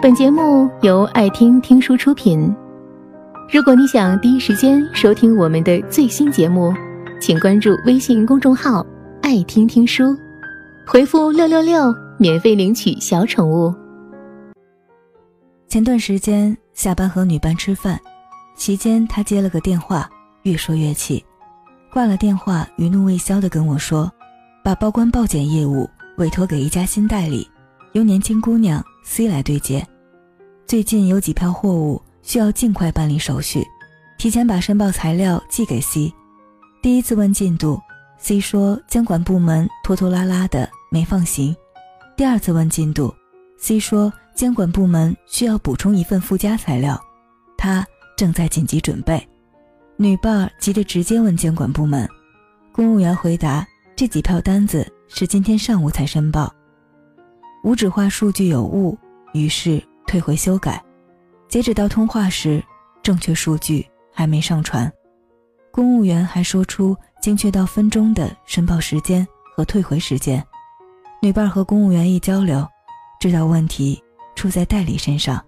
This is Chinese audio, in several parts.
本节目由爱听听书出品。如果你想第一时间收听我们的最新节目，请关注微信公众号“爱听听书”，回复“六六六”免费领取小宠物。前段时间下班和女伴吃饭，期间她接了个电话，越说越气，挂了电话，余怒未消的跟我说，把报关报检业务委托给一家新代理，由年轻姑娘 C 来对接。最近有几票货物需要尽快办理手续，提前把申报材料寄给 C。第一次问进度，C 说监管部门拖拖拉拉的没放行。第二次问进度，C 说。监管部门需要补充一份附加材料，他正在紧急准备。女伴儿急着直接问监管部门，公务员回答：这几票单子是今天上午才申报，无纸化数据有误，于是退回修改。截止到通话时，正确数据还没上传。公务员还说出精确到分钟的申报时间和退回时间。女伴和公务员一交流，知道问题。出在代理身上。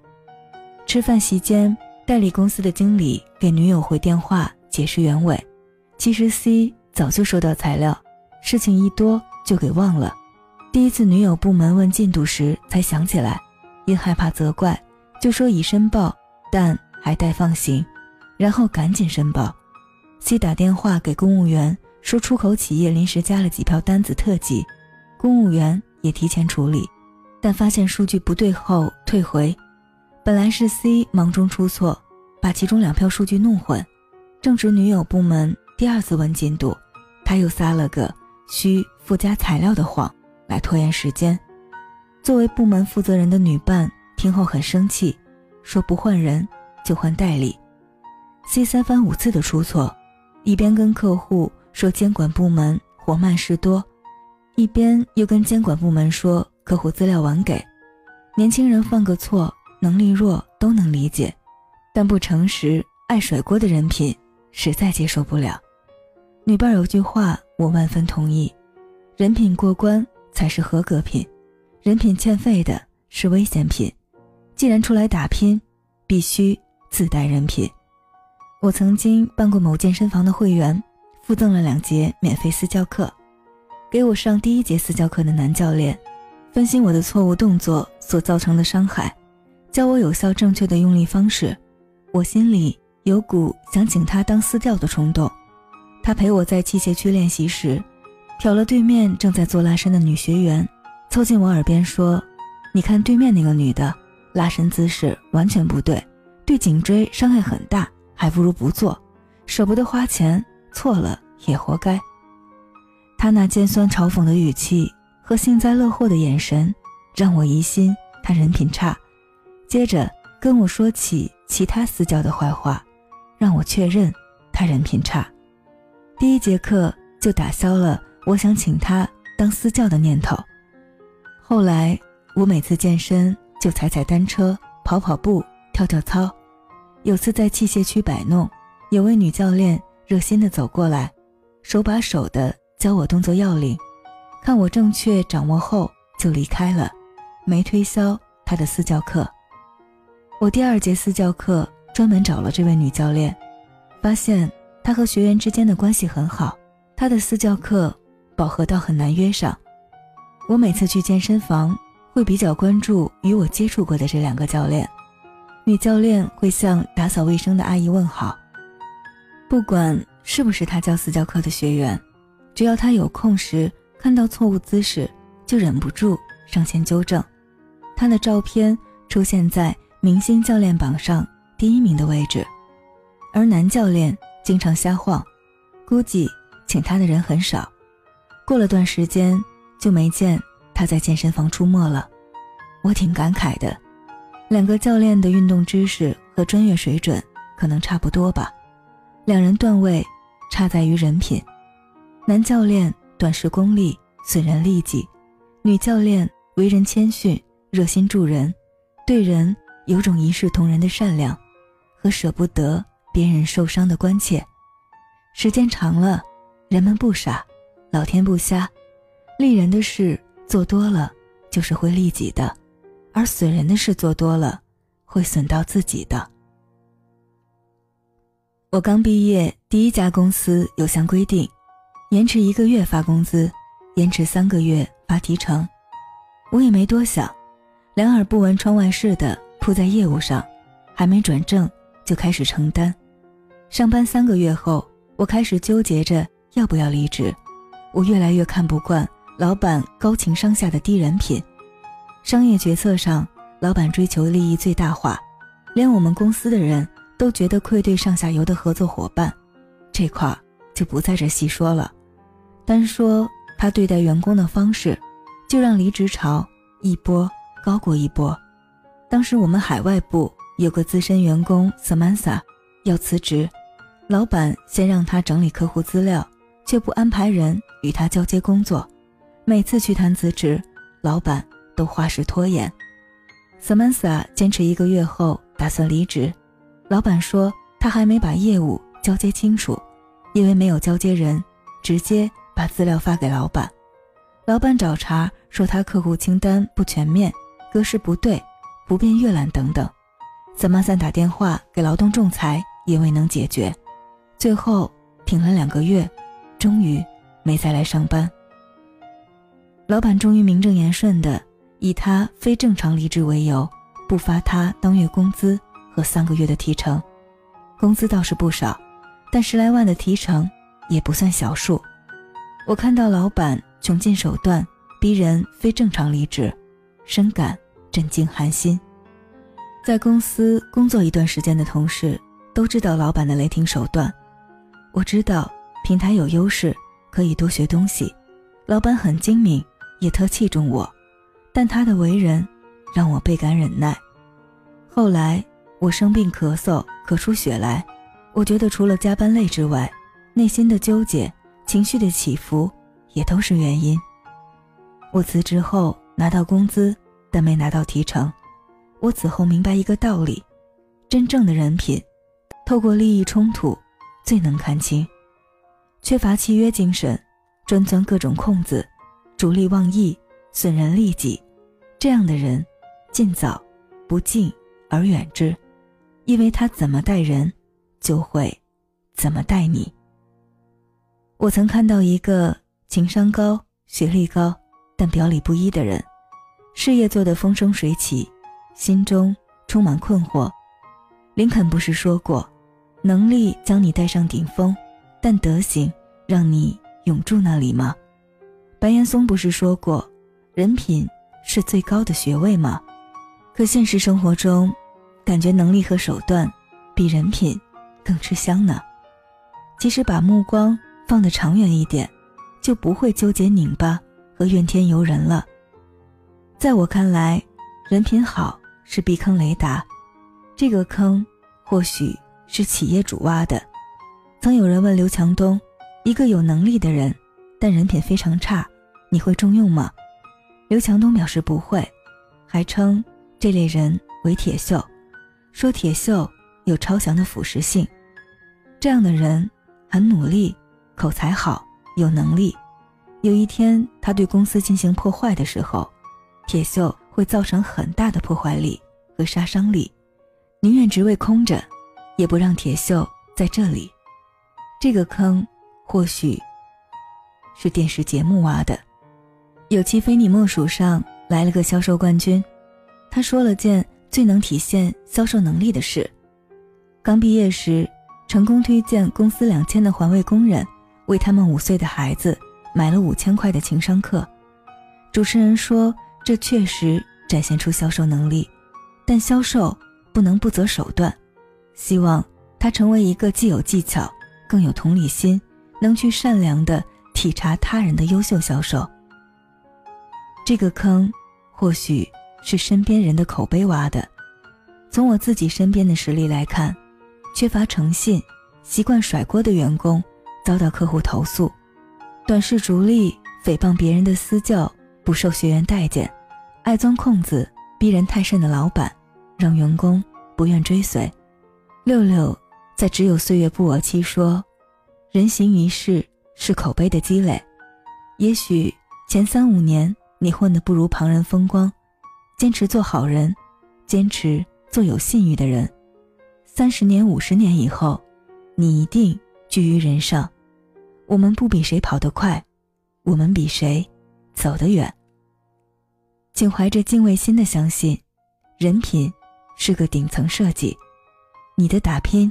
吃饭席间，代理公司的经理给女友回电话解释原委。其实 C 早就收到材料，事情一多就给忘了。第一次女友部门问进度时才想起来，因害怕责怪，就说已申报，但还待放行，然后赶紧申报。C 打电话给公务员说出口企业临时加了几票单子特急，公务员也提前处理。但发现数据不对后退回，本来是 C 忙中出错，把其中两票数据弄混。正值女友部门第二次问进度，他又撒了个需附加材料的谎来拖延时间。作为部门负责人的女伴听后很生气，说不换人就换代理。C 三番五次的出错，一边跟客户说监管部门活慢事多，一边又跟监管部门说。客户资料晚给，年轻人犯个错，能力弱都能理解，但不诚实、爱甩锅的人品，实在接受不了。女伴有句话，我万分同意：人品过关才是合格品，人品欠费的是危险品。既然出来打拼，必须自带人品。我曾经办过某健身房的会员，附赠了两节免费私教课，给我上第一节私教课的男教练。分析我的错误动作所造成的伤害，教我有效正确的用力方式。我心里有股想请他当私教的冲动。他陪我在器械区练习时，瞟了对面正在做拉伸的女学员，凑近我耳边说：“你看对面那个女的，拉伸姿势完全不对，对颈椎伤害很大，还不如不做，舍不得花钱，错了也活该。”他那尖酸嘲讽的语气。和幸灾乐祸的眼神，让我疑心他人品差。接着跟我说起其他私教的坏话，让我确认他人品差。第一节课就打消了我想请他当私教的念头。后来我每次健身就踩踩单车、跑跑步、跳跳操。有次在器械区摆弄，有位女教练热心的走过来，手把手的教我动作要领。看我正确掌握后就离开了，没推销他的私教课。我第二节私教课专门找了这位女教练，发现她和学员之间的关系很好，她的私教课饱和到很难约上。我每次去健身房会比较关注与我接触过的这两个教练，女教练会向打扫卫生的阿姨问好，不管是不是她教私教课的学员，只要她有空时。看到错误姿势，就忍不住上前纠正。他的照片出现在明星教练榜上第一名的位置，而男教练经常瞎晃，估计请他的人很少。过了段时间，就没见他在健身房出没了。我挺感慨的，两个教练的运动知识和专业水准可能差不多吧，两人段位差在于人品。男教练。短视功利，损人利己；女教练为人谦逊，热心助人，对人有种一视同仁的善良，和舍不得别人受伤的关切。时间长了，人们不傻，老天不瞎，利人的事做多了就是会利己的。而损人的事做多了，会损到自己的。我刚毕业，第一家公司有项规定，延迟一个月发工资，延迟三个月发提成。我也没多想，两耳不闻窗外事的扑在业务上，还没转正就开始承担。上班三个月后，我开始纠结着要不要离职。我越来越看不惯老板高情商下的低人品。商业决策上，老板追求利益最大化，连我们公司的人都觉得愧对上下游的合作伙伴。这块就不在这细说了，单说他对待员工的方式，就让离职潮一波高过一波。当时我们海外部有个资深员工 Samantha 要辞职，老板先让他整理客户资料，却不安排人与他交接工作。每次去谈辞职，老板。都花式拖延，Samantha 坚持一个月后打算离职。老板说他还没把业务交接清楚，因为没有交接人，直接把资料发给老板。老板找茬说他客户清单不全面，格式不对，不便阅览等等。Samantha 打电话给劳动仲裁也未能解决，最后挺了两个月，终于没再来上班。老板终于名正言顺的。以他非正常离职为由，不发他当月工资和三个月的提成，工资倒是不少，但十来万的提成也不算小数。我看到老板穷尽手段逼人非正常离职，深感震惊寒心。在公司工作一段时间的同事都知道老板的雷霆手段，我知道平台有优势，可以多学东西。老板很精明，也特器重我。但他的为人让我倍感忍耐。后来我生病咳嗽咳出血来，我觉得除了加班累之外，内心的纠结、情绪的起伏也都是原因。我辞职后拿到工资，但没拿到提成。我此后明白一个道理：真正的人品，透过利益冲突最能看清。缺乏契约精神，专钻各种空子，逐利忘义。损人利己，这样的人，尽早不敬而远之，因为他怎么待人，就会怎么待你。我曾看到一个情商高、学历高，但表里不一的人，事业做得风生水起，心中充满困惑。林肯不是说过，能力将你带上顶峰，但德行让你永驻那里吗？白岩松不是说过？人品是最高的学位吗？可现实生活中，感觉能力和手段比人品更吃香呢。即使把目光放得长远一点，就不会纠结拧巴和怨天尤人了。在我看来，人品好是避坑雷达，这个坑或许是企业主挖的。曾有人问刘强东：“一个有能力的人，但人品非常差，你会重用吗？”刘强东表示不会，还称这类人为“铁锈”，说铁锈有超强的腐蚀性。这样的人很努力，口才好，有能力。有一天他对公司进行破坏的时候，铁锈会造成很大的破坏力和杀伤力，宁愿职位空着，也不让铁锈在这里。这个坑，或许是电视节目挖的。有期非你莫属上来了个销售冠军，他说了件最能体现销售能力的事：刚毕业时，成功推荐公司两千的环卫工人为他们五岁的孩子买了五千块的情商课。主持人说，这确实展现出销售能力，但销售不能不择手段。希望他成为一个既有技巧，更有同理心，能去善良的体察他人的优秀销售。这个坑，或许是身边人的口碑挖的。从我自己身边的实例来看，缺乏诚信、习惯甩锅的员工遭到客户投诉；短视逐利、诽谤别人的私教不受学员待见；爱钻空子、逼人太甚的老板，让员工不愿追随。六六在《只有岁月不我欺》说：“人行一世是口碑的积累，也许前三五年。”你混得不如旁人风光，坚持做好人，坚持做有信誉的人。三十年、五十年以后，你一定居于人上。我们不比谁跑得快，我们比谁走得远。请怀着敬畏心的相信，人品是个顶层设计，你的打拼